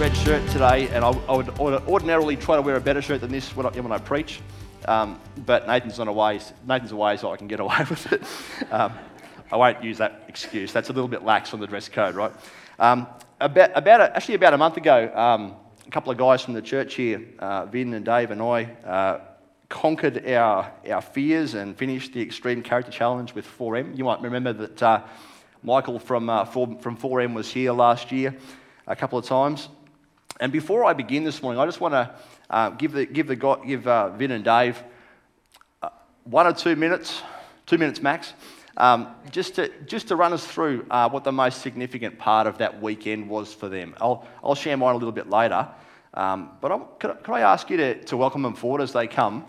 red shirt today, and I, I would ordinarily try to wear a better shirt than this when I, when I preach. Um, but Nathan's not away. Nathan's away, so I can get away with it. Um, I won't use that excuse. That's a little bit lax on the dress code, right? Um, about, about a, actually, about a month ago, um, a couple of guys from the church here, uh, Vin and Dave and I, uh, conquered our, our fears and finished the Extreme Character Challenge with 4M. You might remember that uh, Michael from, uh, 4, from 4M was here last year a couple of times. And before I begin this morning, I just want to uh, give, the, give, the, give uh, Vin and Dave uh, one or two minutes, two minutes max, um, just, to, just to run us through uh, what the most significant part of that weekend was for them. I'll, I'll share mine a little bit later. Um, but I'm, could, could, I ask you to, to welcome them forward as they come?